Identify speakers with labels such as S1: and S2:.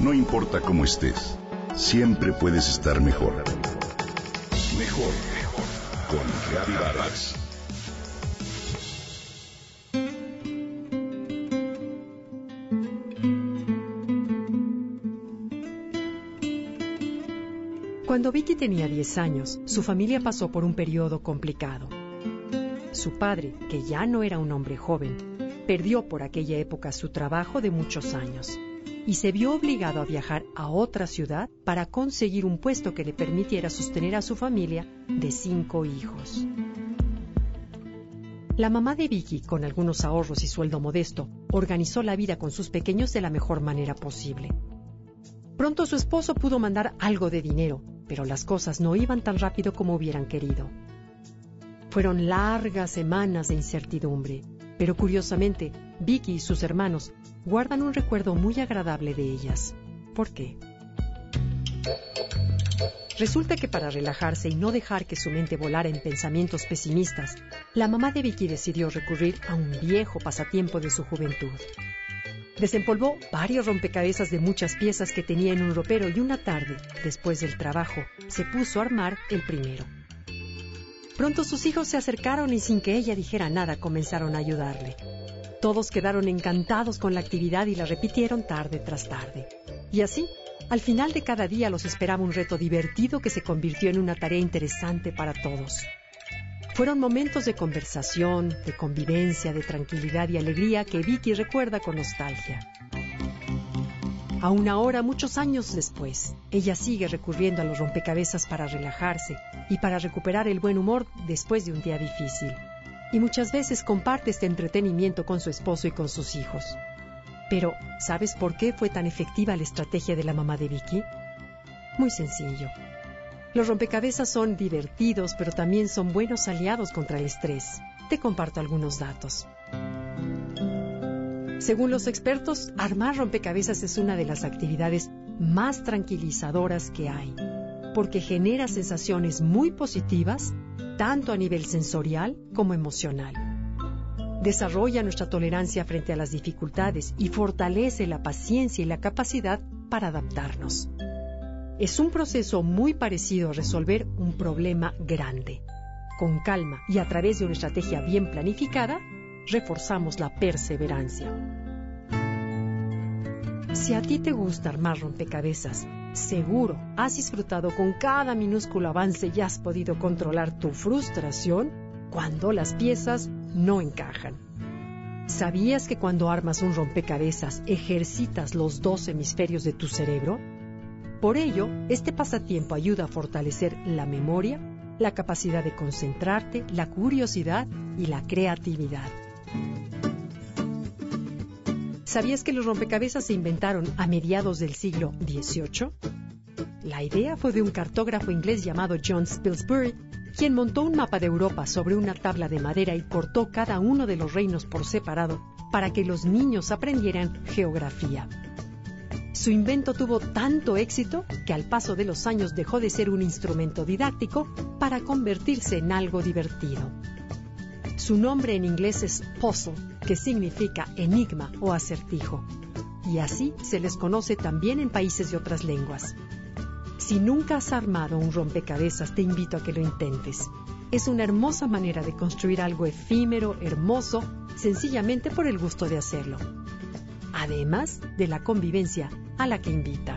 S1: No importa cómo estés, siempre puedes estar mejor. Mejor, mejor. Con Reavivadas.
S2: Cuando Vicky tenía 10 años, su familia pasó por un periodo complicado. Su padre, que ya no era un hombre joven, perdió por aquella época su trabajo de muchos años y se vio obligado a viajar a otra ciudad para conseguir un puesto que le permitiera sostener a su familia de cinco hijos. La mamá de Vicky, con algunos ahorros y sueldo modesto, organizó la vida con sus pequeños de la mejor manera posible. Pronto su esposo pudo mandar algo de dinero, pero las cosas no iban tan rápido como hubieran querido. Fueron largas semanas de incertidumbre, pero curiosamente, Vicky y sus hermanos guardan un recuerdo muy agradable de ellas. ¿Por qué? Resulta que para relajarse y no dejar que su mente volara en pensamientos pesimistas, la mamá de Vicky decidió recurrir a un viejo pasatiempo de su juventud. Desempolvó varios rompecabezas de muchas piezas que tenía en un ropero y una tarde, después del trabajo, se puso a armar el primero. Pronto sus hijos se acercaron y sin que ella dijera nada comenzaron a ayudarle. Todos quedaron encantados con la actividad y la repitieron tarde tras tarde. Y así, al final de cada día los esperaba un reto divertido que se convirtió en una tarea interesante para todos. Fueron momentos de conversación, de convivencia, de tranquilidad y alegría que Vicky recuerda con nostalgia. Aún ahora, muchos años después, ella sigue recurriendo a los rompecabezas para relajarse y para recuperar el buen humor después de un día difícil. Y muchas veces comparte este entretenimiento con su esposo y con sus hijos. Pero, ¿sabes por qué fue tan efectiva la estrategia de la mamá de Vicky? Muy sencillo. Los rompecabezas son divertidos, pero también son buenos aliados contra el estrés. Te comparto algunos datos. Según los expertos, armar rompecabezas es una de las actividades más tranquilizadoras que hay, porque genera sensaciones muy positivas, tanto a nivel sensorial como emocional. Desarrolla nuestra tolerancia frente a las dificultades y fortalece la paciencia y la capacidad para adaptarnos. Es un proceso muy parecido a resolver un problema grande. Con calma y a través de una estrategia bien planificada, reforzamos la perseverancia. Si a ti te gusta armar rompecabezas, seguro has disfrutado con cada minúsculo avance y has podido controlar tu frustración cuando las piezas no encajan. ¿Sabías que cuando armas un rompecabezas ejercitas los dos hemisferios de tu cerebro? Por ello, este pasatiempo ayuda a fortalecer la memoria, la capacidad de concentrarte, la curiosidad y la creatividad. ¿Sabías que los rompecabezas se inventaron a mediados del siglo XVIII? La idea fue de un cartógrafo inglés llamado John Spilsbury, quien montó un mapa de Europa sobre una tabla de madera y cortó cada uno de los reinos por separado para que los niños aprendieran geografía. Su invento tuvo tanto éxito que al paso de los años dejó de ser un instrumento didáctico para convertirse en algo divertido. Su nombre en inglés es puzzle, que significa enigma o acertijo, y así se les conoce también en países de otras lenguas. Si nunca has armado un rompecabezas, te invito a que lo intentes. Es una hermosa manera de construir algo efímero, hermoso, sencillamente por el gusto de hacerlo. Además de la convivencia a la que invita.